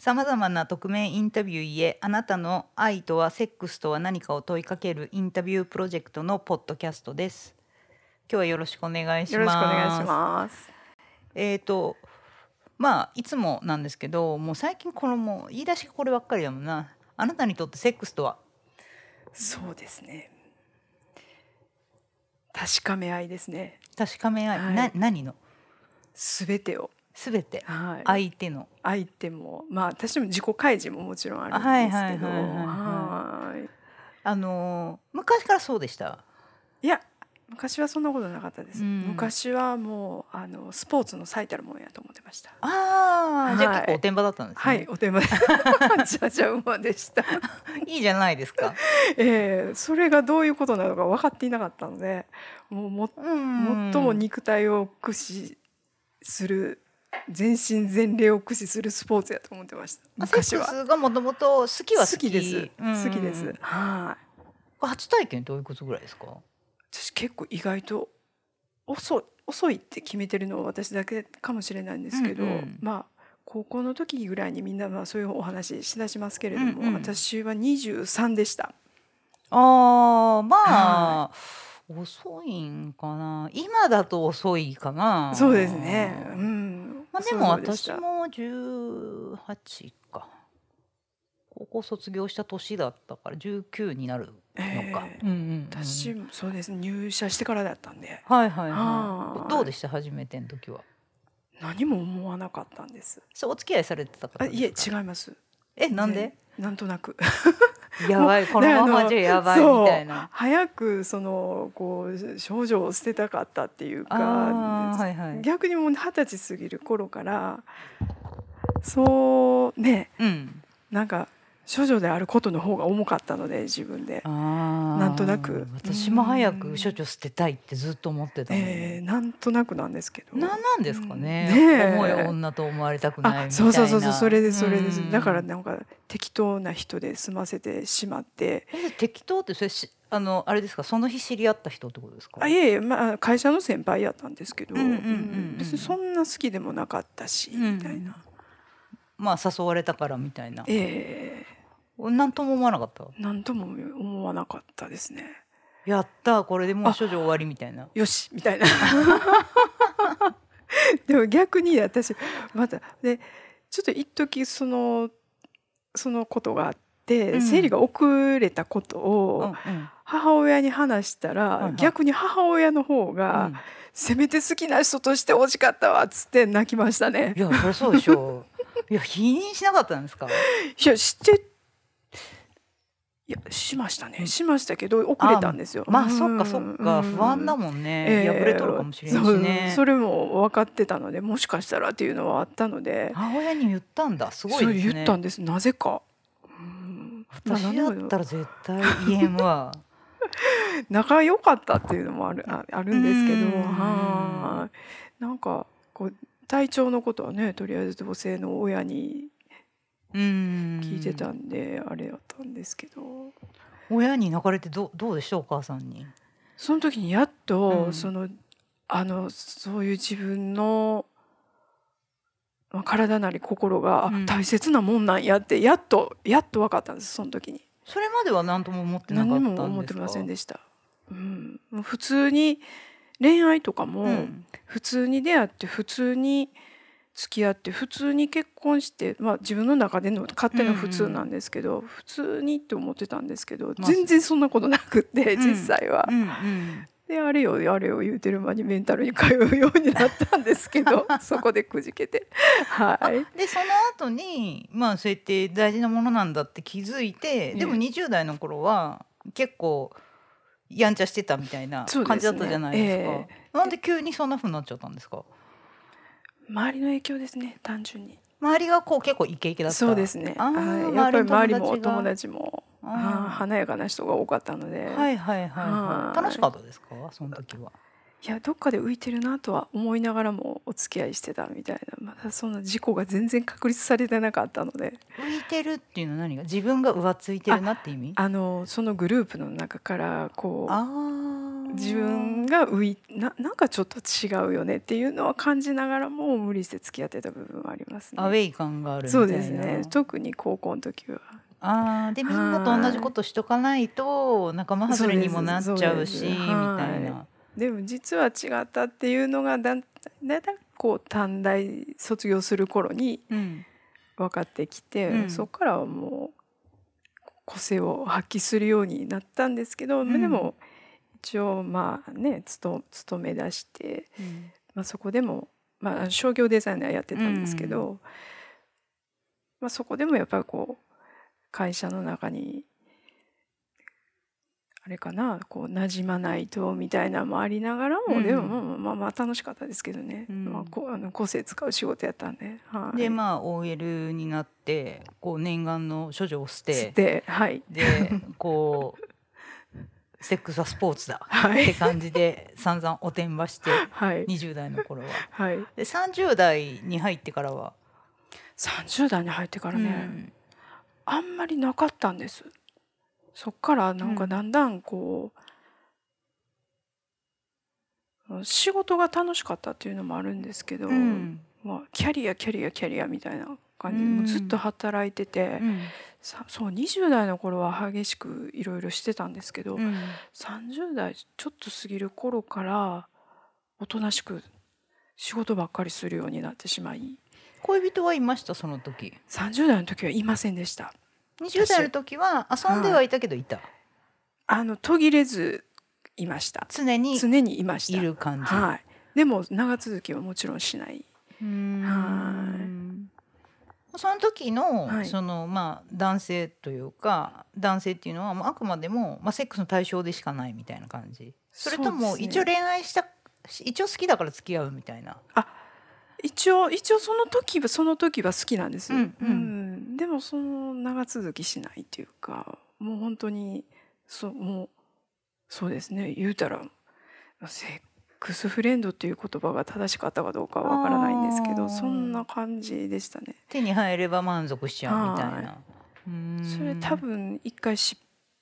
さまざまな匿名インタビューへあなたの愛とはセックスとは何かを問いかけるインタビュープロジェクトのポッドキャストです。今日はよろしくお願いします。よろしくお願いします。えっ、とまあいつもなんですけど、もう最近このもう言い出しがこればっかりだもんな。あなたにとってセックスとは？そうですね。確かめ合いですね。確かめ合い、はいな何の？すべてを。すべてはい。相手の相手も、まあ私も自己開示ももちろんあるんはいですけど、はいはいはいはいあのー昔からそうでした？いや、昔はそんなことなかったです。うん昔はもうあのスポーツの最たるもんやと思ってました。ああ、じゃあはい結構おてんばだったんですね。はい、お手間でじゃじゃ馬でした。いいじゃないですか。ええそれがどういうことなのか分かっていなかったので、もうもうん最も肉体を駆使する全身全霊を駆使するスポーツやと思ってました。まあセック昔は。スがもともと好きは好き。です、うん好きです。はい。初体験どういうことぐらいですか？私結構意外と遅い遅いって決めてるのは私だけかもしれないんですけど、うんうんまあ高校の時ぐらいにみんなまあそういうお話しだしますけれども、うんうん。私は23でした。ああ、まあ、遅いんかな。今だと遅いかな。そうですね。うんまあでも私も十八か。高校卒業した年だったから十九になるのか。ええうんうんうん私もそうです入社してからだったんではいはいは。はいいどうでした？初めての時は。何も思わなかったんですそうお付き合いされてた方あいえ。違いますえなんで？なんとなくやばい このままじゃやばいみたいな。早くそのこう症状を捨てたかったっていうあか、ーはいはい。逆にもう二十歳過ぎる頃からそうねうん。なんか処女であることの方が重かったので自分で。なんとなく。私も早く処女捨てたいってずっと思ってた。えーなんとなくなんですけど。なんなんですかね。うん。ねえ。重い女と思われたくないみたいな。あそうそうそうそうそれですそれで。す、うんだからなんか適当な人で済ませてしまって。え適当ってそれしあのあれですか？その日知り合った人ってことですか？あいえいえ、まあ、会社の先輩やったんですけど、別にそんな好きでもなかったし、うん。みたいな。まあ誘われたからみたいな。えなんとも思わなかった？えなんとも思わなかったですねやったこれでもう処女終わりみたいな。よしみたいな でも逆に私またでちょっと一時そのそのことがあって、うん生理が遅れたことうんをうん母親に話したら、はいはい逆に母親の方が、せめて好きな人として欲しかったわっつって泣きましたねい。やそりゃそうでしょう。いや否認しなかったんですか？いやしていやしましたね。しましたけど遅れたんですよ。まあうんそっかそっか。不安だもんね。破れとるかもしれんしね。それも分かってたのでもしかしたらっていうのはあったので。母親に言ったんだ。すごいですね。言ったんです。なぜか。私だったら絶対言えんわ。仲良かったっていうのもあるああるんですけど。うんはい。なんかこう体調のことはねとりあえず同性の親にうん。聞いてたんで、あれやったんですけど。親に泣かれてどうどうでした？お母さんに。その時にやっと、うん。そのあのそういう自分の、まあ、体なり心が、あうん。大切なもんなんやってやっとやっと分かったんですその時に。それまでは何とも思ってなかったんですか？何も思ってませんでした、うん、普通に恋愛とかも、うん。普通に出会って普通に付き合って普通に結婚して、まあ、自分の中での勝手な普通なんですけど、普通にって思ってたんですけど、まあ全然そんなことなくって、うん実際は。うんうん。であれよあれよ言うてる間にメンタルに通うようになったんですけど そこでくじけて はいでその後にまあそうやって大事なものなんだって気づいて、でもええ20代の頃は結構やんちゃしてたみたいな感じだったじゃないですか。えなんで急にそんな風になっちゃったんですか？周りの影響ですね単純に。周りがこう結構イケイケだった。そうですね、はい、やっぱり周りも周りの友達もあーあー華やかな人が多かったので、はいはいはいは。はいい。楽しかったですか？その時は。いやどっかで浮いてるなとは思いながらもお付き合いしてたみたいな。まだそんな事故が全然確立されてなかったので。浮いてるっていうのは何？が自分が浮ついてるなって意味？あのそのグループの中からこう自分が浮いななんかちょっと違うよねっていうのは感じながらも無理して付き合ってた部分はありますね。アウェイ感があるみたいな。そうですね。特に高校の時は。あー。でみんなと同じことしとかないと仲間外れにもなっちゃうしみたいな。でも実は違ったっていうのがだんだんこう短大卒業する頃にうん分かってきて、うん。そこからはもう個性を発揮するようになったんですけど、うん。でも一応まあね勤勤め出して、うん。まあ、そこでも、まあ、商業デザイナーやってたんですけど、まあ、そこでもやっぱりこう会社の中にあれかな？こう馴染まないとみたいなのもありながらも、うん。でもまあまあまあ楽しかったですけどね、うん。まあ、こあの個性使う仕事やったんで。はい、でまあ OL になってこう念願の処女を捨てではい。でこうセックスはスポーツだはい。って感じで散々おてんばしてはい。20代の頃は。はい。で30代に入ってからは、30代に入ってからね、うん。あんまりなかったんですそっからなんうん。かだんだんこう、仕事が楽しかったっていうのもあるんですけど、うん。まあ、キャリアキャリアキャリアみたいな感じもうずっと働いてて、うん。さそう20代の頃は激しくいろいろしてたんですけど、うん。30代ちょっと過ぎる頃からおとなしく仕事ばっかりするようになってしまい。恋人はいました？その時。30代の時はいませんでした。20代の時は遊んではいたけどいた、あの途切れずいました。常に常にいました。いる感じ、はい。でも長続きはもちろんしない。うん。その時の、はい。そのまあ男性というか男性っていうのはまああくまでも、まあ、セックスの対象でしかないみたいな感じ。それとも一応恋愛した一応好きだから付き合うみたいな。一応一応その時はその時は好きなんです、うんうんうんでもその長続きしないっていうかもう本当にそうもうそうですね。言うたらセックスフレンドっていう言葉が正しかったかどうかはわからないんですけどそんな感じでしたね。手に入れば満足しちゃうみたいな、それ多分一回失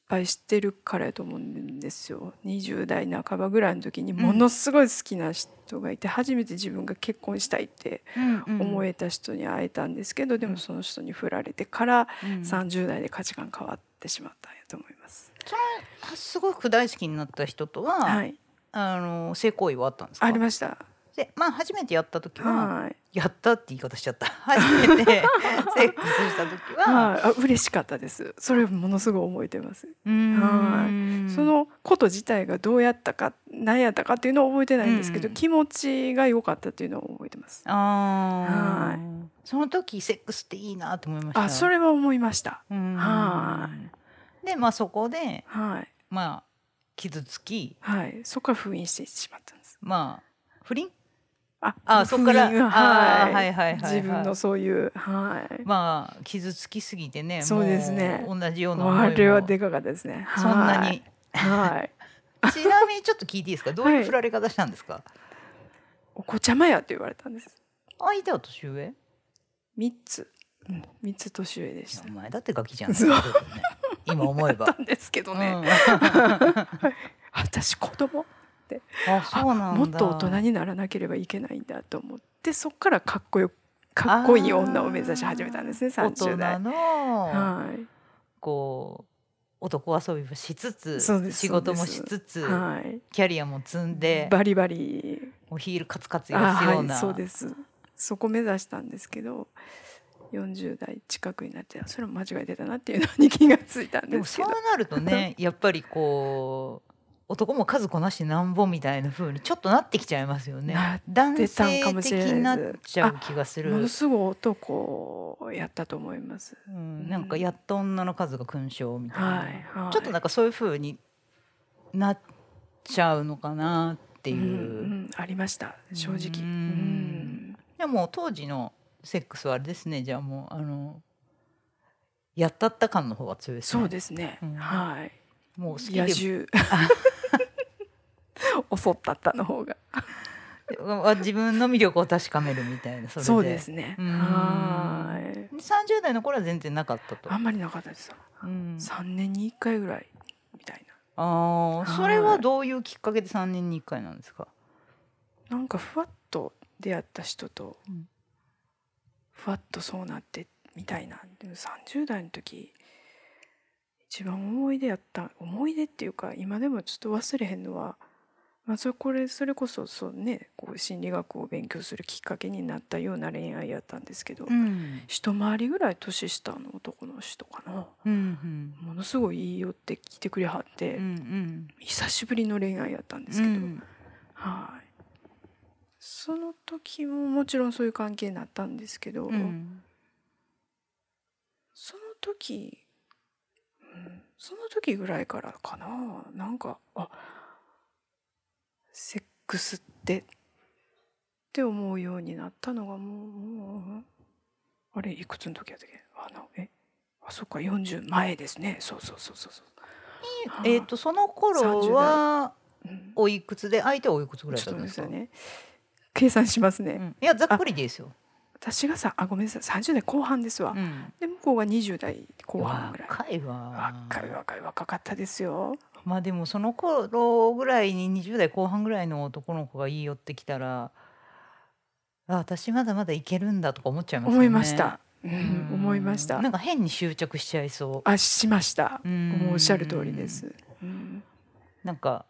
敗してるからやと思うんですよ。20代半ばぐらいの時にものすごい好きな人がいて、初めて自分が結婚したいってうんうん。思えた人に会えたんですけど、でもその人に振られてからうん。30代で価値観変わってしまったんやと思います。すごく大好きになった人とは、はい、あの性行為はあったんですか？ありました。でまあ初めてやった時は、はい、やったって言い方しちゃった。初めて セックスした時は、はい、あ嬉しかったです。それものすごい覚えてます。うーん。そのこと自体がどうやったか何やったかっていうのは覚えてないんですけど、うん。気持ちが良かったっていうのを覚えてます。あー。はその時セックスっていいなと思いました？あそれは思いました。はでまあそこではい。まあ傷つきはい、そこから封印してしまったんです。まあ不倫ああ そっから。はい。はいはいはいはい。自分のそういうはい。まあ傷つきすぎてねそうですね。同じようなあれはでかかったですね。そんなに。はい。はい。ちなみにちょっと聞いていいですか？どういう振られ方したんですか、お子ちゃまやって言われたんです。相手は年上？三つ、うん三つ年上でした。お。前だってガキじゃん、ね、今思えば。ですけどね。うん。私子供？あそうなんだ。もっと大人にならなければいけないんだと思ってそこからかっこよかっこいい女を目指し始めたんですね大30代はい。こう男遊びもしつつ仕事もしつつ、はい、キャリアも積んでバリバリ。もうヒールカツカツ寄あはいすような、そうです。そこ目指したんですけど40代近くになってそれも間違えてたなっていうのに気がついたんですけど。そうなるとねやっぱりこう男も数こなしなんぼみたいな風にちょっとなってきちゃいますよね。男性的になっちゃう。気がするものすごい男やったと思います。うん、なんかやっと女の数が勲章みたいな、はいはい、ちょっとなんかそういう風になっちゃうのかなっていう、うんうんありました。正直。ううん。んでも当時のセックスはあれですね。じゃあもうあのやったった感の方が強いですね。そうですね。うん。はい。もう好きで野獣 襲ったったの方が。わ 自分の魅力を確かめるみたいなそそうですね。うん。はい。30代の頃は全然なかったと。あんまりなかったですよ。うん。3年に1回ぐらいみたいああ、それはどういうきっかけで3年に1回なんですか？なんかふわっと出会った人とうん。ふわっとそうなってみたいな。でも30代の時一番思い出やった思い出っていうか今でもちょっと忘れへんのは、まあ、それこれそれこそそうねこう心理学を勉強するきっかけになったような恋愛やったんですけど、うん。一回りぐらい年下の男の人かな。うんものすごい言い寄ってきてくれはって、うんうん。久しぶりの恋愛やったんですけど、うん。はい。その時ももちろんそういう関係になったんですけど、うん。その時、うん、その時ぐらいからかな。なんかあセックスって？って思うようになったのがもうもうあれいくつの時やったっけ？あのえあそっか40前ですね。そうそうそうそうそう。えっ、とその頃はうん。おいくつで相手はおいくつぐらいだったんですか？ね。計算しますね、うん。いやざっくりでいいですよ、私がさあごめんなさい。30代後半ですわ、うん、で向こうが20代後半ぐらい。若いわ。若い若い若かったですよまあでもその頃ぐらいに20代後半ぐらいの男の子が言い寄ってきたらあ私まだまだいけるんだとか思っちゃいますよね。思いました、うんうん。思いました。なんか変に執着しちゃいそう。あしました。うん。おっしゃる通りです、うん。なんか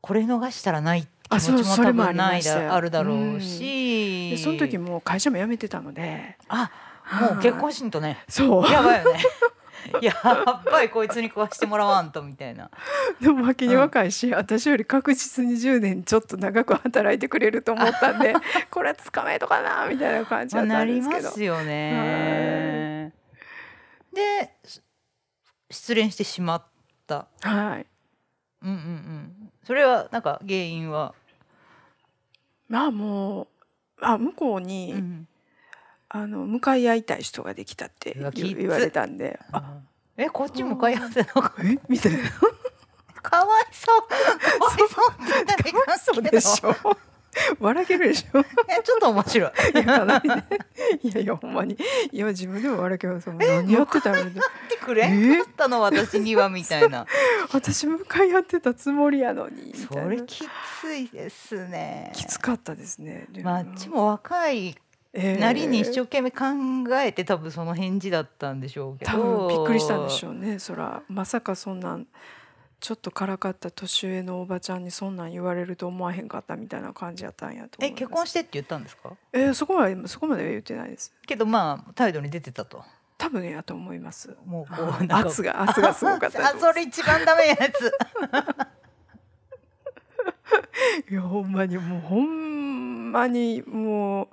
これ逃したらないあ気持ちも多分ないだあるだろうし、でその時もう会社も辞めてたので。あもう結婚しんとね。そう。やばいよね やっぱりこいつに食わしてもらわんとみたいな。でも脇に若いし、私より確実に10年ちょっと長く働いてくれると思ったんで これは捕まえとかなみたいな感じだなんりですけど、ますよね。です失恋してしまった。はい。うんうんうん。それはなんか原因は、まあもうあ向こうに、うんあの向かい合いたい人ができたって言言われたんで。あえこっち向かい合わせのえみたいな。かわいそう。かわいそうって言ったらいかんそうでしょ。笑けるでしょ。えちょっと面白い。いやいやいやほんまに。いや自分でも笑けます。もん何やってたの？ってくれ？んかったの私には？みたいな。私向かい合ってたつもりやのにみそれきついですね。きつかったですねまああっちも若いええなりに一生懸命考えて多分その返事だったんでしょうけど。多分びっくりしたんでしょうね。そらまさかそんなんちょっとからかった年上のおばちゃんにそんなん言われると思わへんかったみたいな感じやったんやと思え結婚してって言ったんですか？えーそこまでそこまでは言ってないです。けどまあ態度に出てたと。多分やと思います。もうこう圧が圧がすごかった あそれ一番ダメなやつ。いやほんまにもうほんまにもう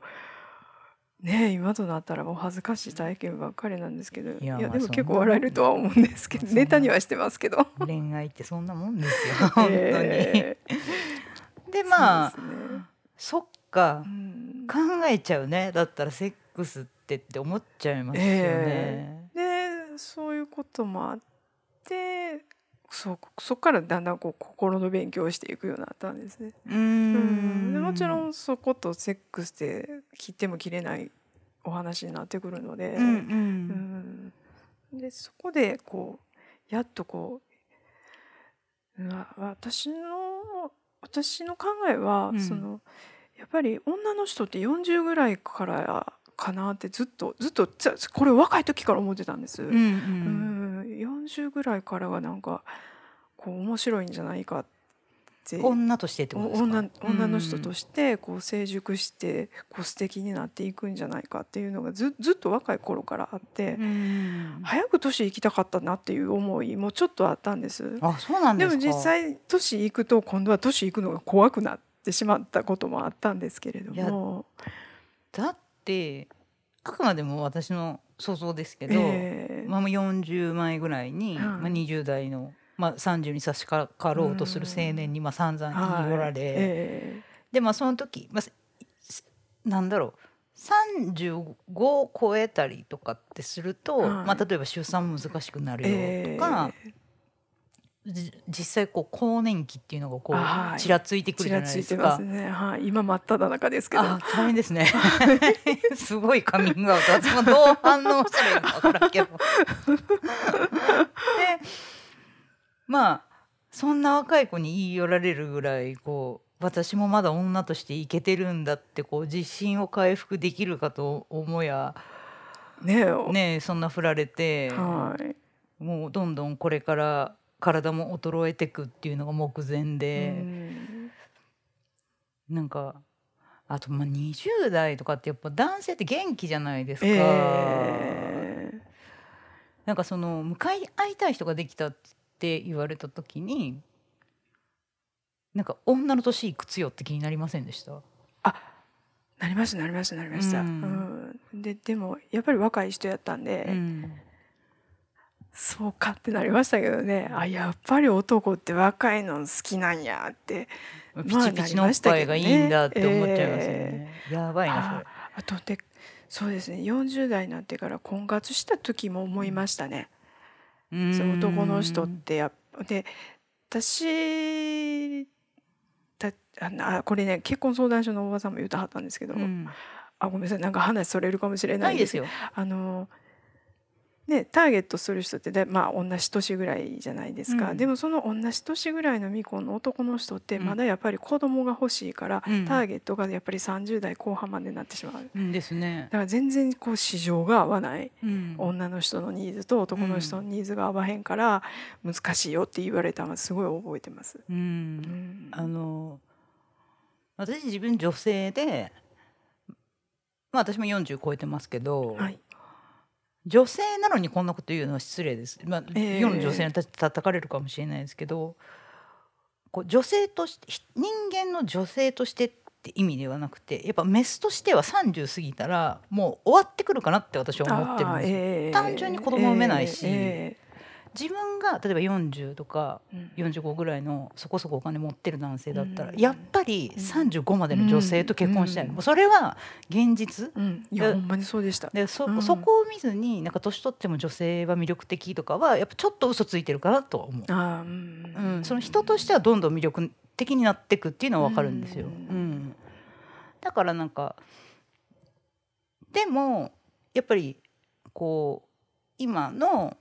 ねえ今となったらお恥ずかしい体験ばっかりなんですけど。いや,、でも結構笑えるとは思うんですけど。ネタにはしてますけど。恋愛ってそんなもんですよ 本当に、えでーまあそねそっかうん。考えちゃうね。だったらセックスってって思っちゃいますよね、え。でそういうこともあってそそこからだんだんこう心の勉強をしていくようになったんですね。うん。もちろんそことセックスで切っても切れないお話になってくるので、うんでそこでこうやっとこう私の私の考えは、うん。そのやっぱり女の人って40ぐらいからかなってずっとずっとこれ若い時から思ってたんです。うんううんん40ぐらいからがなんかこう面白いんじゃないかって。女としてってことですか？女女の人とししてこう成熟してこう素敵になっていくんじゃないかっていうのがずずっと若い頃からあって、うん。早く年いきたかったなっていう思いもちょっとあったんです。あそうなんでか。ですも実際年いくと今度は年いくのが怖くなってしまったこともあったんですけれども、だってあくまでも私の想像ですけど、えーまあ、もう40前ぐらいに、はい。まあ、20代の、まあ、30に差し掛かろうとする青年に、まあ、散々言い寄られ、はい。えでまあその時、まあ、すなんだろう。35を超えたりとかってすると、はい。まあ、例えば出産も難しくなーるよえとか、ーじ実際こう更年期っていうのがこうちらついてくるちじゃないですか。すね。はい、今真っ只中ですけど。あ大変ですね。すごいカミングアウト私もどう反応したらいいのか分からんけど。でまあそんな若い子に言い寄られるぐらいこう私もまだ女としていけてるんだってこう自信を回復できるかと思やねえ。ねえそんな振られてはい。もうどんどんこれから体も衰えてくっていうのが目前うで、ん。なんかあとまあ20代とかってやっぱ男性って元気じゃないですか。ええ。なんかその向かい合いたい人ができたって言われた時になんか女の年いくつよって気になりませんでした？なりましたなりましたなりました、ううんん。ででもやっぱり若い人やったんで、うんそうかってなりましたけどね。あやっぱり男って若いの好きなんやってピチピチのおっぱいがいいんだって思っちゃいますよね。やばいなああとでそうですね。40代になってから婚活した時も思いましたね、う男の人っうんてやで私だあなこれね結婚相談所のおばさんも言うたはったんですけど、うん。あごめんなさい。なんか話それるかもしれなないいですよよ。あのねターゲットする人ってでまあ同じ年ぐらいじゃないですか、うん。でもその同じ年ぐらいの未婚の男の人ってうん。まだやっぱり子供が欲しいから、うん。ターゲットがやっぱり30代後半までになってしまう。ですね。ら全然こう市場が合わない。うん。女の人のニーズと男の人のニーズが合わへんから難しいよって言われたのはすごい覚えてます。ううん。んあの私自分女性で、まあ私も40超えてますけど、はい、女性なのにこんなこと言うのは失礼です。まあ、ええ世の女性にた叩かれるかもしれないですけど、こう女性としてひ人間の女性としてって意味ではなくて、やっぱメスとしては30過ぎたらもう終わってくるかなって私は思ってるんですよ。ええ単純に子供産めないしえ自分が例えば40とかえうん。45ぐらいのそこそこお金持ってる男性だったら、うんやっぱり35までの女性と結婚したい。うそれは現実。うん、いでやほんまにそうでした。でそ,、うん。そこを見ずになんか年取っても女性は魅力的とかはやっぱちょっと嘘ついてるかなとは思う、あーうんうん、その人としてはどんどん魅力的になっていくっていうのは分かるんですよ、ううんん。だからなんかでもやっぱりこう今の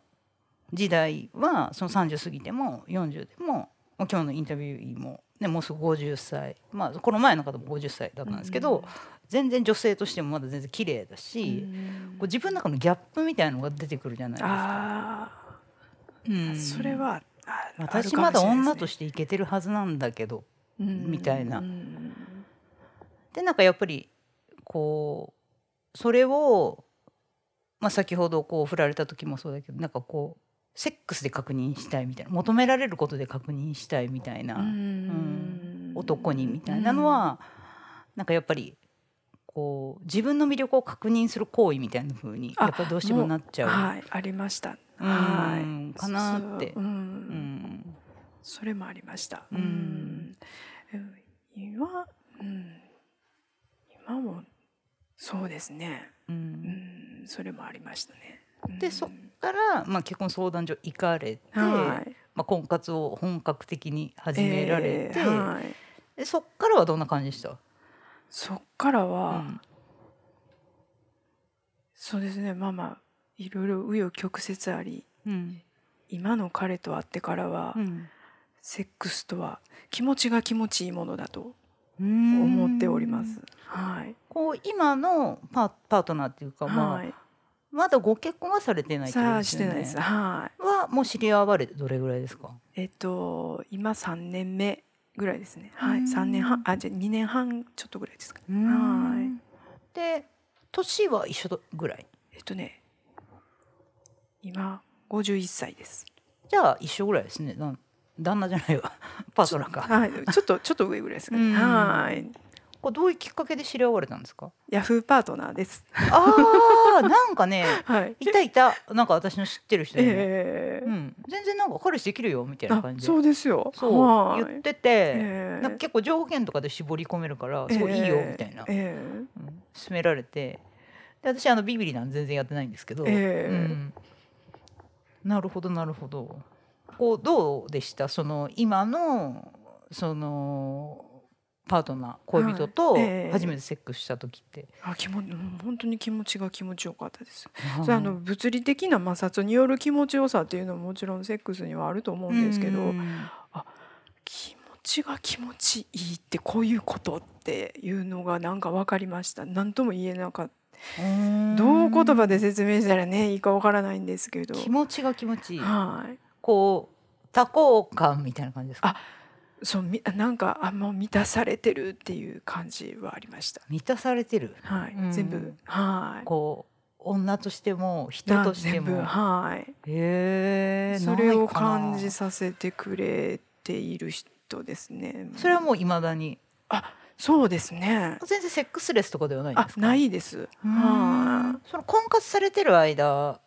時代はその30過ぎても40でも今日のインタビューも、ね、もうすぐ50歳まあこの前の方も50歳だったんですけど、うん。全然女性としてもまだ全然綺麗だし、うん。こう自分の中のギャップみたいなのが出てくるじゃないですか。あうん。あ、それはあ私まだ女とししていけてるはずなんだけどてみたいな。うん。でなんかやっぱりこうそれを、まあ、先ほどこう振られた時もそうだけどなんかこうセックスで確認したいみたいな求められることで確認したいみたいな、うん。男にみたいなのは、なんかやっぱりこう自分の魅力を確認する行為みたいな風にあやっぱどうしてもなっちゃう。はいありました。うんはい。かなって。そううん。うん。それもありました。うん。うん。今うん。今もそうですね。ううんんそれもありましたね。うん。でそっから、まあ、結婚相談所行かれて、はい。まあ、婚活を本格的に始められて、えーはい。でそっからはどんな感じでした、そっからうは、ん。そうですね。まあまあいろいろ紆余曲折ありうん。今の彼と会ってからは、うん。セックスとは気持ちが気持ちいいものだと思思っております。はい。こう今のパパートナーっていうか、まあはい。まだご結婚はされてないってですよねしてないです。はい。はもう知り合われてどれぐらいですか？えっと今三年目ぐらいですね。はい。うん三年半あじゃあ二年半ちょっとぐらいですかね。ははいで年は一緒ぐらい？えっとね今五十一歳です。じゃあ一緒ぐらいですね旦那じゃないわ パートナーかはい。ちょっとちょっと上ぐらいですかね。うんはい。これどういうきっかけで知り合われたんですか？ヤフーパートナーです。あーなんかね はい。いたいた。なんか私の知ってる人で、ええうん、全然なんか彼氏できるよみたいなあ感じで。そうですよ。そうはい。言ってて、ええなんか結構条件とかで絞り込めるからすごいいいよみたいな、ええうん、勧められて。で私あのビビリなんで全然やってないんですけど、ええうん、なるほどなるほど。こうどうでした？その今のそのパートナー恋人とはい。ええ。初めてセックスした時って、あ気もうん本当に気持ちが気持ちよかったです。うんそれあの物理的な摩擦による気持ちよさっていうのももちろんセックスにはあると思うんですけど、うん。あ気持ちが気持ちいいってこういうことっていうのがなんか分かりました。何とも言えなかった。どう言葉で説明したらねいいか分からないんですけど。気持ちが気持ちいい。はい。こう多幸感みたいな感じですか？あそうみなんかあもう満たされてるっていう感じはありました。満たされてる？はい、うん。全部。はい。こう女としても人として全部もはい。へえそれを感じさせてくれている人ですね。それはもういまだに。そうですね。全然セックスレスとかではないですか？ないです。うはんその婚活されてる間、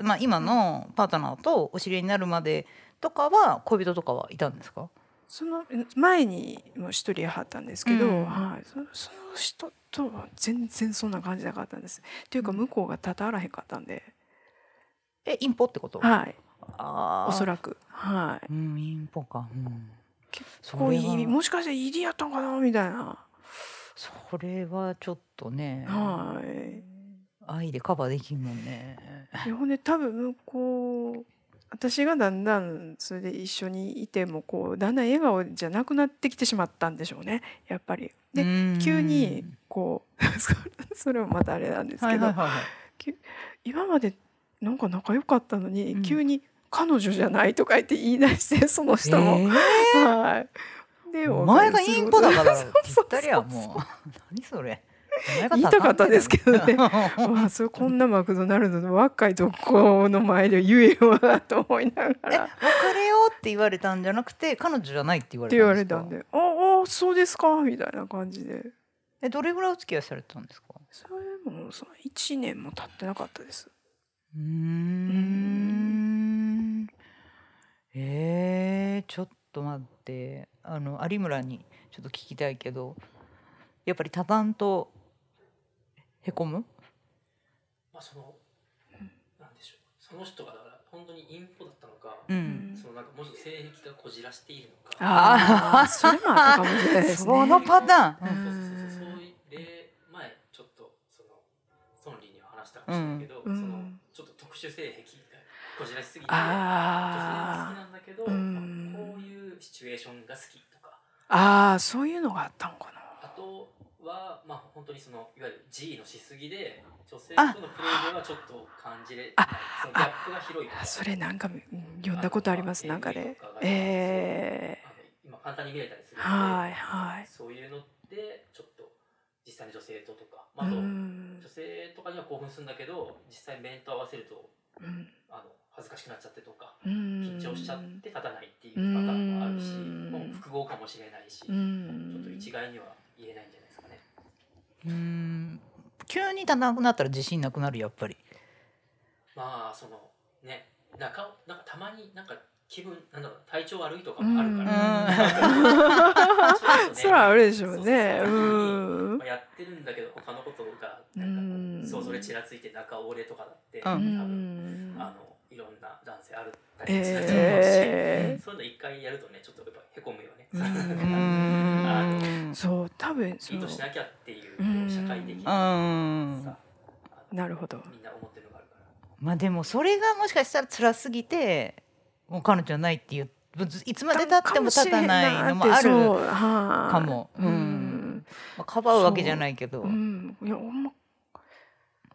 まあ、今のパートナーとお知り合いになるまでとかは恋人とかはいたんですか？その前にも一人はったんですけど、うんはい、そその人とは全然そんな感じなかったんです。っていうかうん。向こうが立たあらへんかったんで、えインポってこと？はい、あらおそらく、はい、うんインポか、うん、結構いいは。もしかして入りやったんかな？みたいな、それはちょっとね。はい。愛でカバーできんもんね。でほんで多分向こう私がだんだんそれで一緒にいてもこうだんだん笑顔じゃなくなってきてしまったんでしょうねやっぱり。でうん。急にこう それもまたあれなんですけど、今までなんか仲良かったのに、うん。急に「彼女じゃない」とか言って言い出してその人も。えはい。でーお前がインポだから ぴったりやもう。何それ言いたかったですけどね。わあそれこんなマクドナルドの若いとこの前で言えよなと思いながえら。っ別れようって言われたんじゃなくて彼女じゃないって言われて言われたんですか？たんで「ああそうですか」みたいな感じで。えどれぐらいお付き合いされてたんですか？それもその1年も経ってなかったです。うーん。えー、ちょっと待って。あの有村にちょっと聞きたいけどやっぱり多々とへこむ？まあその、なんでしょう。その人がだから本当にインポだったのか、うん。そのなんかもうちょっと性癖がこじらしているのか。ああそれもあったかもしれないですね。そのパターン、うん。そうそうそうそういう例前ちょっとそのソンリーには話したかもしれないけど、うん。そのちょっと特殊性癖がこじらしすぎて女性は好きあなんだけど、うん。まあこういうシチュエーションが好きとか。あああそういうのがあったのかな。あとはまあ本当にそのいわゆる G のしすぎで女性とのプレイではちょっと感じれない。あそのギャップが広い。それなんかうん読んだことありますなんかで。ええあの今簡単に見れたりするので、はいはい。そういうのってちょっと実際に女性ととか、まあ、あとうん。女性とかには興奮するんだけど実際面と合わせるとうん。あの恥ずかしくなっちゃってとかうん。緊張しちゃって立たないっていうパターンもあるしうん。もう複合かもしれないしちうょっんと一概には言えないんじゃない。うーん。急に足らなくなったら自信なくなるやっぱり。まあそのね中なんかたまになんか気分なんだろう体調悪いとかもあるから、うん。それはあるでしょうね。やってるんだけど他のことがうなんかこんう想像でちらついて中折れとかだって、うん。多う分ん。あのいろんな男性あるったりすると思うし、えそういうの一回やるとねちょっとやっぱへこむよね。う そう多分そいいとのしなきゃっていううん。社会的うななるほど。みんな思ってるのがあるから。まあでもそれがもしかしたら辛すぎてもう彼女はないっていういつまでたっても立たないのもあるかもううん。ん。まあかばうわけじゃないけど。う。ん。いや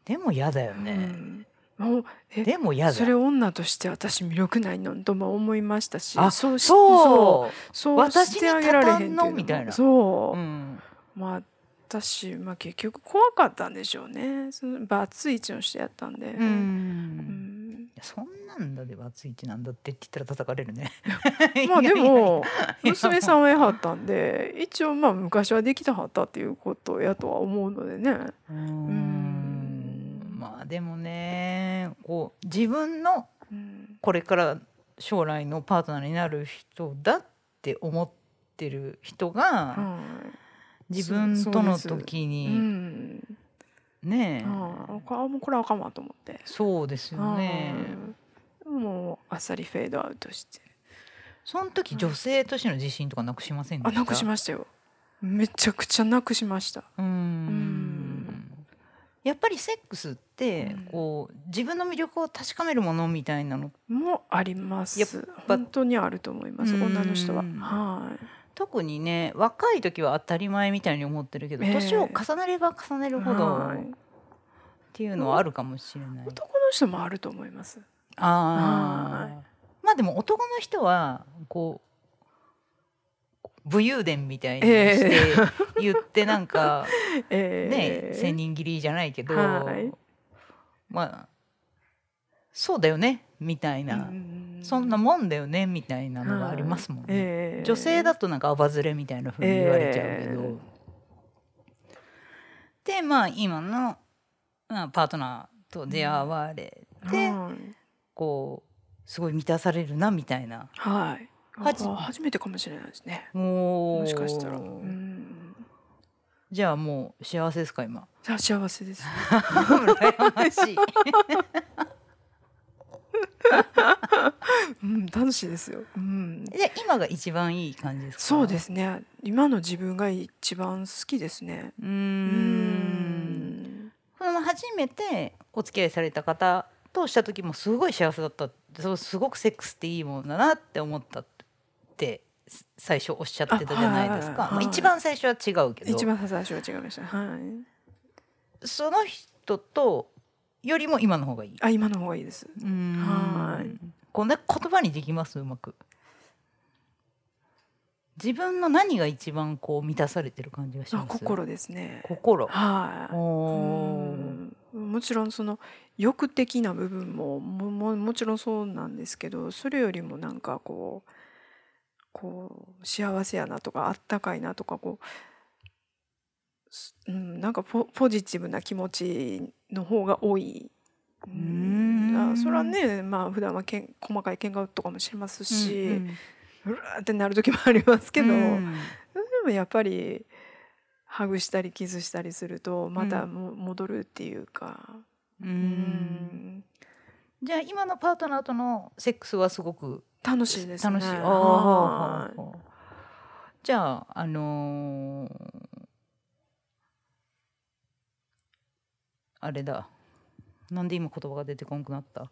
でも嫌だようね、んもうえでも嫌だ。それ女として私魅力ないのとも思いましたし。あそうしそう。そう。私してあげられへんのみたいなそう、うん。まあ私、まあ、結局怖かったんでしょうね。そのバツイチの人やったんで、うん。うん。いやそんなんだでバツイチなんだってって言ったら叩かれるね。まあでも娘さんはやはったんで一応まあ昔はできたはったっていうことやとは思うのでね。うーん。まあでもねこう自分のうん。これから将来のパートナーになる人だって思ってる人がはい。自分との時うにん。ねえ。ああもうこれはあかんわと思って。そうですよね。うん。もうあっさりフェードアウトして。その時女性としての自信とかなくしませんでした？あなくしましたよ。めちゃくちゃなくしました。うーんやっぱりセックスってうん。こう自分の魅力を確かめるものみたいなのもあります。やっぱ本当にあると思いますうん。女の人は。はい。特にね若い時は当たり前みたいに思ってるけどええ。年を重ねれば重ねるほどはい。っていうのはあるかもしれない。男の人もあると思います。ああまあでも男の人はこう武勇伝みたいにして言ってなんか えねえ千人斬りじゃないけどはい。まあそうだよねみたいな。うんそんなもんだよねみたいなのがありますもんね。ええ。女性だとなんかアバズレみたいな風に言われちゃうけど、えでまあ今の、まあ、パートナーと出会われて、はい。こうすごい満たされるなみたいな。はいはじあ初めてかもしれないですね。ももしかしたら。うん。じゃあもう幸せですか今？じゃあ幸せです。羨ましい。うん楽しいですよ。うん。で今が一番いい感じですか？そうですね。今の自分が一番好きですね。うんん。その初めてお付き合いされた方とした時もすごい幸せだったそうすごくセックスっていいものだなって思ったってす最初おっしゃってたじゃないですか、一番最初は違うけど。一番最初は違いましたはい。その人とよりも今の方がいい。あ今の方がいいです。はい。こんな言葉にできます？うまく。自分の何が一番こう満たされてる感じがしあます？心ですね。心。はい。もちろんその欲的な部分ももももちろんそうなんですけどそれよりもなんかこうこう幸せやなとかあったかいなとかこうす、うん、なんかポポジティブな気持ちの方が多い。ううん。あそれはねまあ普段はけん細かい喧嘩とかもしますし、うんうんってなる時もありますけど、うん。でもやっぱりハグしたりキスしたりするとまたも、戻るっていうか、ううんん、じゃあ今のパートナーとのセックスはすごく楽しいですね。楽しい。あじゃああのーあれだ。なんで今言葉が出てこんくなった？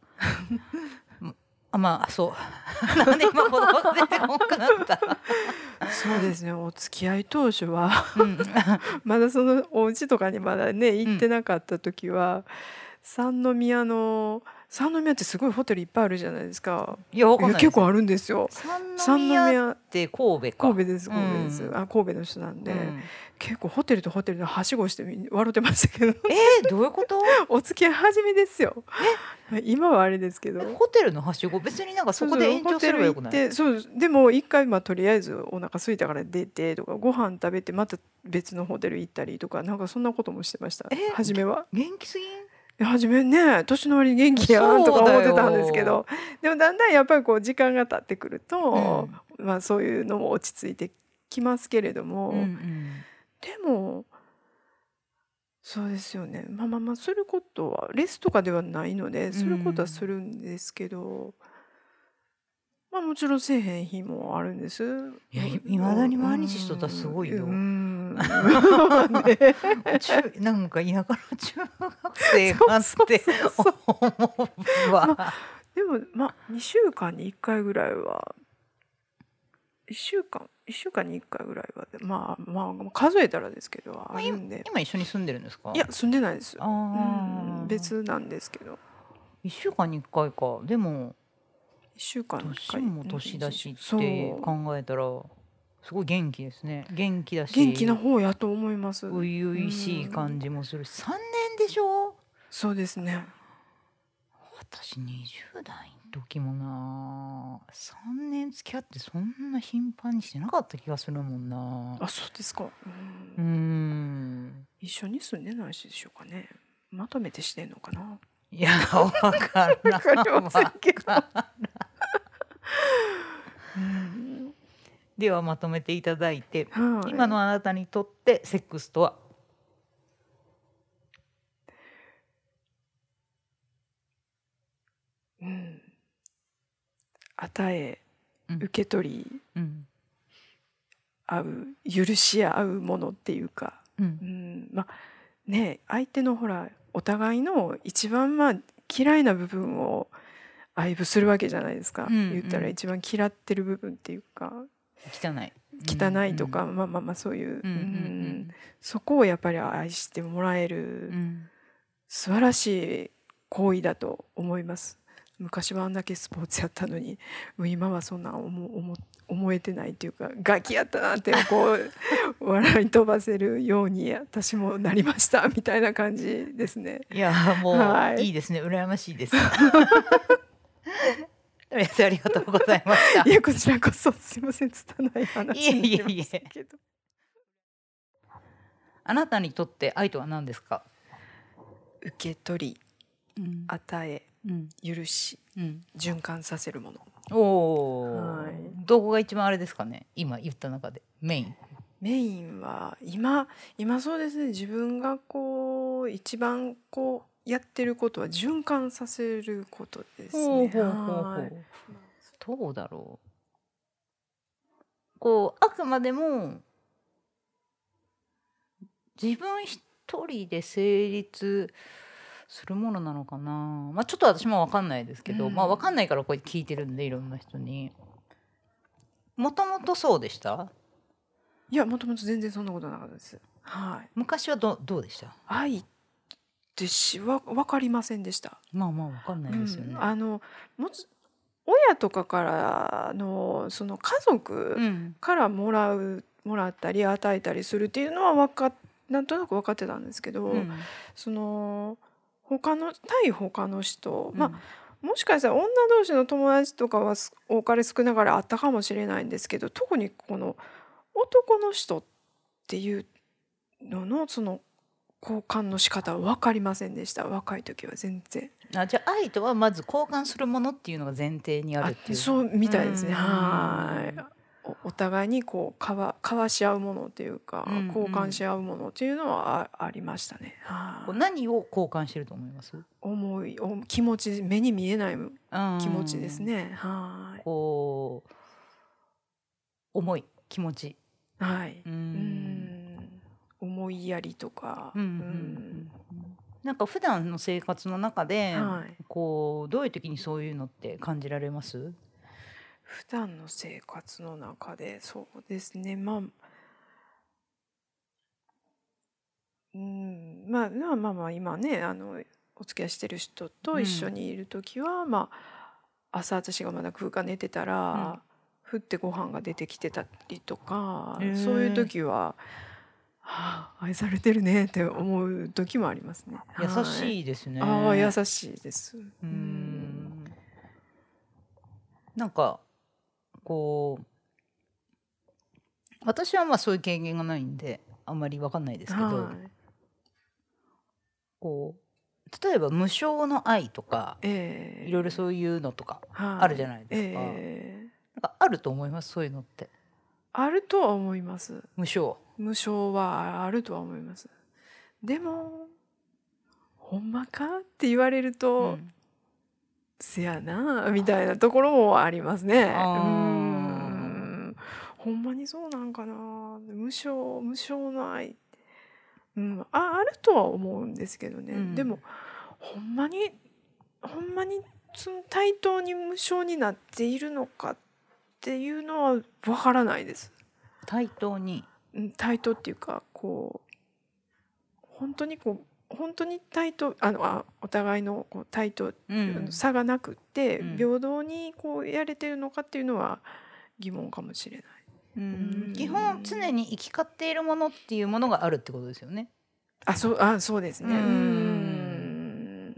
う んあまあそう。なんで今言葉が出てこんくなった？そうですねお付き合い当初はうん まだそのお家とかにまだね行ってなかった時は、三宮の三宮ってすごいホテルいっぱいあるじゃないですか。いやわかんないです。結構あるんですよ。三三宮っ宮て神戸か。神戸です神戸です、うんあ神戸の人なんで、うん結構ホテルとホテルのはしごしてみ笑ってましたけどえー、どういうこと？お付き合い始めですよ。今はあれですけど。ホテルのはしご？別になんかそこで延長すればよくない？そうでも一回まあとりあえずお腹空いたから出てとかご飯食べてまた別のホテル行ったりとかなんかそんなこともしてましたえ？初めは元気すぎん？いや初めね年の割に元気やんとか思ってたんですけど。でもだんだんやっぱりこう時間が経ってくると、まあそういうのも落ち着いてきますけれども、うんうん。でもそうですよね。まあまあまあすることはレスとかではないのですることはするんですけど、まあもちろんせえへん日もあるんです。いやい未だに毎日しとったらすごいよ。うんね 中なんか田舎の中学生がって思うわ。でもまあ2週間に1回ぐらいは1週間1週間に1回ぐらいはまあまあ数えたらですけどあるんで。今一緒に住んでるんですか？いや住んでないです。あうあ、ん別なんですけど。一週間に一回か。でも1週間に1回。年も年だしそう。って考えたらすごい元気ですね。元気だし。元気な方やと思います。初々しい感じもする。し、三年でしょ？そうですね。私20代の時もな。3年付き合ってそんな頻繁にしてなかった気がするもんな。あそうですか。うん。ん。一緒に住んでないしでしょうかね。まとめてしてんのかな。いやわからん。わかりませんけど。わかんうんではまとめていただいて、はい。今のあなたにとってセックスとは？うん。与えうん受け取りうん。合う許し合うものっていうか、ううん。ん、まあね相手のほらお互いの一番まあ嫌いな部分を愛撫するわけじゃないですか、うんうん。言ったら一番嫌ってる部分っていうか汚い。汚いとか、うん。まあまあまあそういう、うんうんうん。そこをやっぱり愛してもらえるうん。うん素晴らしい行為だと思います。昔はあんだけスポーツやったのに今はそんな思思思えてないっていうかガキやったなってこう笑い飛ばせるように私もなりましたみたいな感じですね。いやもう、はい。い、いですね。羨ましいです 富谷さんありがとうございました。いやこちらこそすいません拙い話になりましたけど。あなたにとって愛とは何ですか、受け取りうん。与えうん。許しうん、循環させるもの。おお、はい。どこが一番あれですかね？今言った中で。メイン。メインは今今そうですね。自分がこう一番こうやってることは循環させることですね。はい。どうだろう。こうあくまでも自分一人で成立するものなのかな。まあちょっと私も分かんないですけど、うん。まあ分かんないからこれ聞いてるんでいろんな人に。もともとそうでした？いやもともと全然そんなことなかったです。はい。昔はどどうでした？愛ってしわ分かりませんでした。まあまあ分かんないですよね。うん、あのもつ親とかからのその家族うん。からもらうもらったり与えたりするっていうのは分かっなんとなく分かってたんですけど、うん。その他の対他の人、まああもしかしたら女同士の友達とかはす多かれ少なかれあったかもしれないんですけど特にこの男の人っていうののその交換の仕方は分かりませんでした。若い時は全然。あじゃあ愛とはまず交換するものっていうのが前提にあるっていう。そうみたいですね。うん。はい。おお互いにこう交わ交わし合うものっていうか、うんうん。交換し合うものっていうのはあありましたね。何を交換してると思います？思いお気持ち目に見えない気気持ちですね。はい。こう思い気持ち。はい。ううんん。思いやりとか。うんうんうんなんか普段の生活の中で、はい。こうどういう時にそういうのって感じられます？普段の生活の中で、そうですね。まあ。うん、まあ、まあ、まあ、まあ、今ね、あの。お付き合いしてる人と一緒にいる時は、まあ。朝私がまだ空間寝てたら、降ってご飯が出てきてたりとか、そういう時は。はあ、愛されてるねって思う時もありますね。優はいしいですね。ああ優しいです。うーんなんかこう私はまあそういう経験がないんであんまりわかんないですけど、はいこう例えば無償の愛とかええいろいろそういうのとかはいあるじゃないですか。ええなんかあると思いますそういうのってあるとは思います。無償。無償はあるとは思います。でもほんまかって言われると、うんせやなみたいなところもありますね。うんほんまにそうなんかな無償無償の愛、うん、ああるとは思うんですけどね、うんでもほんまにほんまにその対等に無償になっているのかっていうのはわからないです。対等にうん対等っていうかこう本当にこう本当に対等あのあお互いのこう対等うん差がなくって、うん平等にこうやれてるのかっていうのは疑問かもしれない。うんうん基本常に行き交っているものっていうものがあるってことですよね。あそうあそうですね。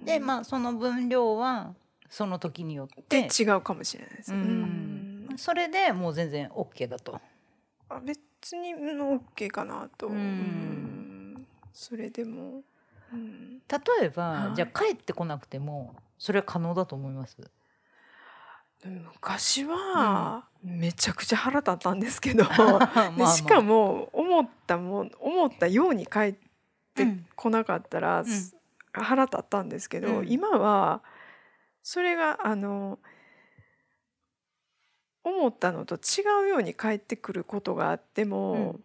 でまあその分量はその時によってで違うかもしれないです。ううんんそれでもう全然 OK だと。あ別にうん OK かなと。う。んうん。それでも。うん。例えば、はい。じゃあ帰ってこなくてもそれは可能だと思います？昔はめちゃくちゃ腹立ったんですけど、でしかも思ったもん思ったように帰ってうんこなかったら、す腹立ったんですけど、うん。今はそれがあの思ったのと違うように帰ってくることがあっても、うん。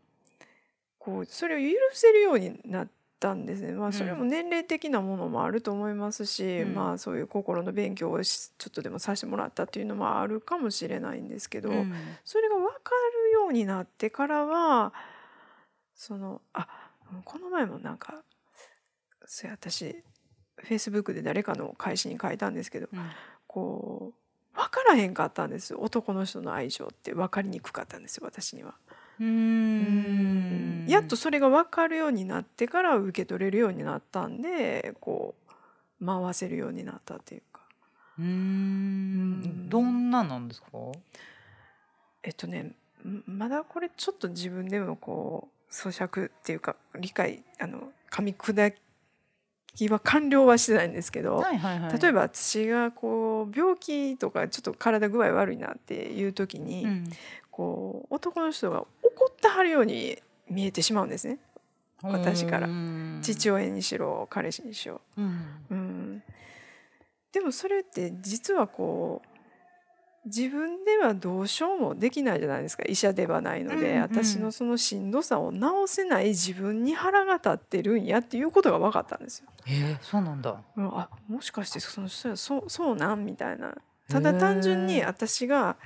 こうそれを許せるようになったんですね、まあ、それも年齢的なものもあると思いますし、うん。まあそういう心の勉強をしちょっとでもさせてもらったっていうのもあるかもしれないんですけど、うん。それが分かるようになってからはそのあこの前もなんかそれ私フェイスブックで誰かの返しに書いたんですけどうん。こう分からへんかったんです。男の人の愛情って分かりにくかったんですよ私には。うーん。やっとそれが分かるようになってから受け取れるようになったんでこう回せるようになったっていうか。うーん。どんななんですか？えっとねんまだこれちょっと自分でもこう咀嚼っていうか理解あの噛み砕きは完了はしてないんですけど、はいはいはい。例えば私がこう病気とかちょっと体具合悪いなっていう時に、うん。こう男の人が怒ってはるように見えてしまうんですね。私から。うん。父親にしろ彼氏にしろ。うん。うん、でもそれって実はこう自分ではどうしようもできないじゃないですか。医者ではないので、うんうん私のそのしんどさを治せない自分に腹が立ってるんやっていうことが分かったんですよ。えーそうなんだ。うんあもしかしてそのそうそうなん？みたいな。ただ単純に私が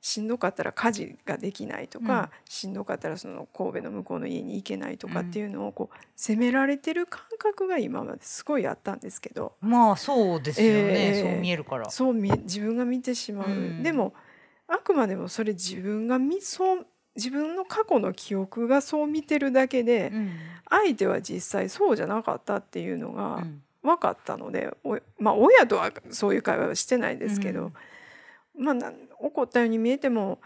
しんどかったら家事ができないとか、しんどかったらその神戸の向こうの家に行けないとかっていうのをこう責められてる感覚が今まですごいあったんですけど。まあそうですよね、えーそう見えるから。そう見え自分が見てしまう、うん。でもあくまでもそれ自分が見そう自分の過去の記憶がそう見てるだけで、うん。相手は実際そうじゃなかったっていうのうがん。分かったので、おまあ親とはそういう会話はしてないですけど、まあな怒ったように見えても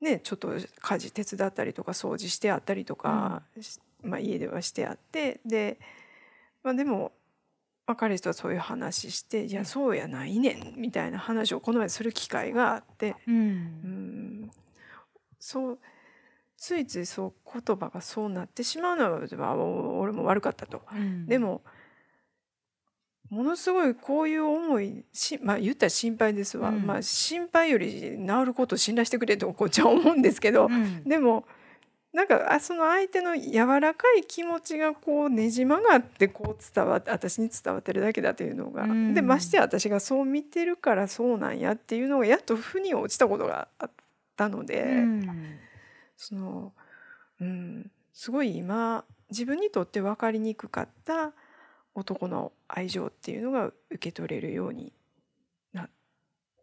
ねちょっと家事手伝ったりとか掃除してあったりとか、しまあ、家ではしてあってで、まあ、でも、まあ、彼氏とはそういう話して「いやそうやないねん」みたいな話をこの前する機会があって、ううん。ん、そうついついそう言葉がそうなってしまうのはまあ俺も悪かったと。うん。でもものすごいこういう思いしまあ言ったら心配ですわ、うん。まあ心配より治ることを信頼してくれとこっちは思うんですけど、うん。でもなんかあその相手の柔らかい気持ちがこうねじ曲がってこう伝わって私に伝わってるだけだというのが、うん。でましてや私がそう見てるからそうなんやっていうのがやっと腑に落ちたことがあったので。うん。そのうんすごい今自分にとって分かりにくかった男の愛情っていうのが受け取れるようになっ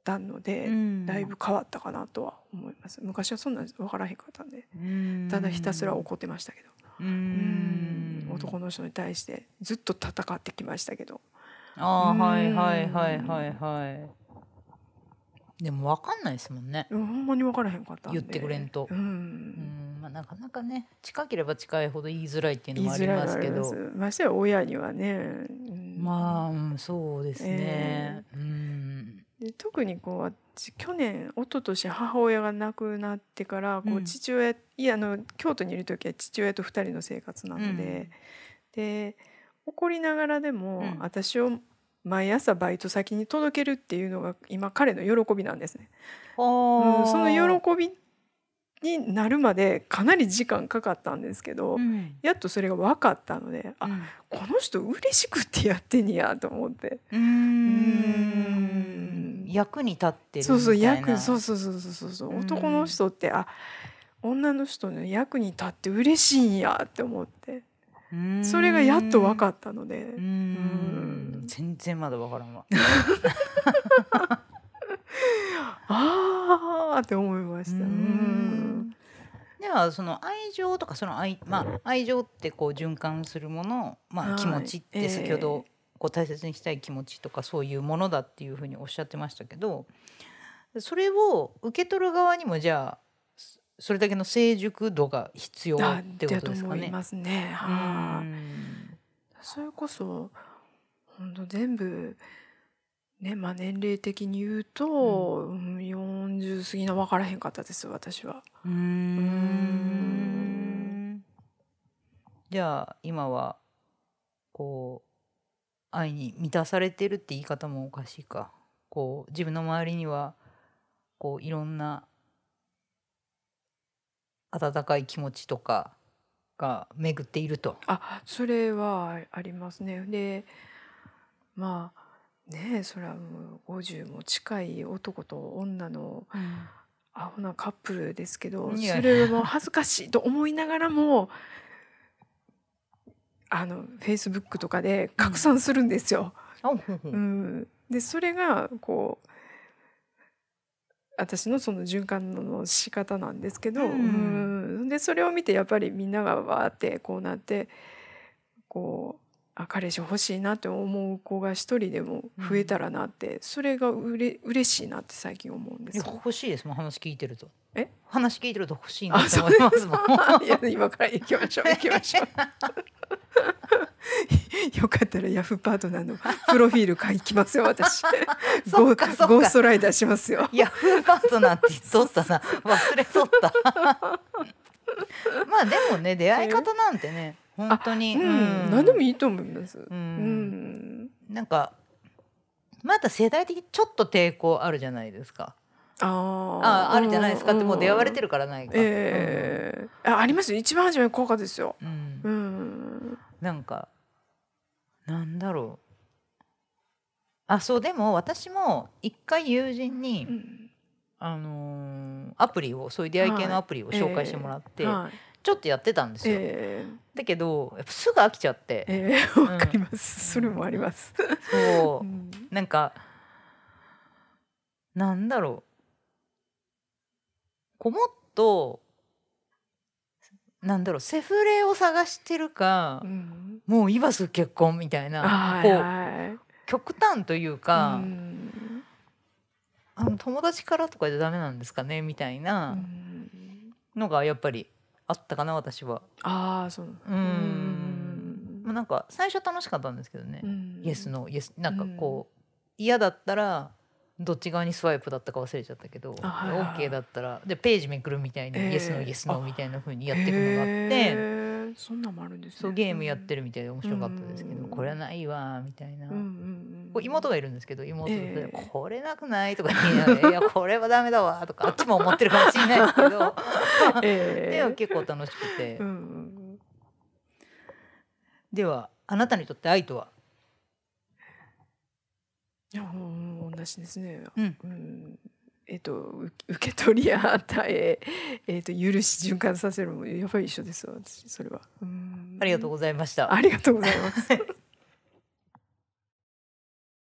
たので、うん。だいぶ変わったかなとは思います。昔はそんな分からへんかったんでうん。ただひたすら怒ってましたけど、ううん。男の人に対してずっと戦ってきましたけど。あはいはいはいはいはいでも分かんないですもんね。うんほんまに分からへんかったんで。言ってくれんと。うん。うん。まあなかなかね近ければ近いほど言いづらいっていうのもありますけど。ましてや親にはね、うん。まあ、うん、そうですね、うん。で特にこう私去年一昨年母親が亡くなってからこううん父親、いやあの京都にいる時は父親と2人の生活なので、で怒りながらでも、うん。私を毎朝バイト先に届けるっていうのが今彼の喜びなんですね。あうんーその喜びになるまでかなり時間かかったんですけど、うん。やっとそれが分かったので、あうん。この人嬉しくってやってんやと思って。うーん。役に立ってるみたいな。そうそう役そうそうそうそうそう男の人ってあ女の人の役に立って嬉しいんやって思ってそれがやっと分かったので。全然まだ分からんわ。ああって思いました。うん。ではその愛情とかその愛,、まあ、愛情ってこう循環するもの、まあ、はい。気持ちってええ。先ほどこう大切にしたい気持ちとかそういうものだっていうふうにおっしゃってましたけどそれを受け取る側にもじゃあそそれだけの成熟度が必要だってことですかね。ますね。うはあんそれこそ本当全部ねまあ年齢的に言うと、うん、40過ぎの分からへんかったです私は。うーんじゃあ今はこう愛に満たされてるって言い方もおかしいかこう自分の周りにはこういろんな温かい気持ちとかが巡っていると。あそれはありますね。でまあねそれはもう50も近い男と女のアホなカップルですけどそれも恥ずかしいと思いながらもあのフェイスブックとかで拡散するんですよ。うん、でそれがこう私のその循環の仕方なんですけど、うんうん。でそれを見てやっぱりみんながわーってこうなってこうあ彼氏欲しいなって思う子が一人でも増えたらなって、それがうれ嬉しいなって最近思うんですよ。欲しいですもん話聞いてると。え？話聞いてると欲しいなって思いますもん。いや今から行きましょう行きましょう。よかったらヤフーパートナーのプロフィール書きますよ私。そゴーゴーストライダーしますよ。ヤフーパートナーって言っとったな忘れとったまあでもね出会い方なんてね本当に、うん、何でもいいと思います。ううんん。なんかまだ世代的にちょっと抵抗あるじゃないですかあああるじゃないですかってもう出会われてる。るからないか、ええあありますよ。一番初め効果ですよ。うんう、ん。なんかなんだろうあそうでも私も一回友人に、うんあのーアプリをそういう出会い系のアプリを紹介してもらって、はい。ちょっとやってたんですよ、えだけどやっぱすぐ飽きちゃって、えええわかります。それもあります。そう。うん。なんかなんだろう。こうもっとなんだろうセフレを探してるか、うん。もう今すぐ結婚みたいな、はいこうはい。極端というか、うん。あの友達からとかじゃダメなんですかねみたいうなん。のがやっぱりあったかな私は。ああ、そう。ううん。なんか最初楽しかったんですけどね、うん。イエスのイエスなんかこう、嫌だったらどっち側にスワイプだったか忘れちゃったけど、あはいはいはい。OK だったらでページめくるみたいに、ええイエスのイエスのみたいな風にやっていくのがあって、そんなんもあるんですね。そうゲームやってるみたいで面白かったですけど、うん。これはないわみたいな。うんうん妹がいるんですけど妹が。ええ。これなくない?」とか言いながら「いやこれはダメだわ」とかあっちも思ってるかもしれないですけど。ええ。では結構楽しくて、ではあなたにとって愛とは、いやうん同じですね。うん、うん。えっ、とう受け取りや与ええっ、と許し循環させるもやっぱり一緒ですよ私。それは。うん。ありがとうございました。ありがとうございます。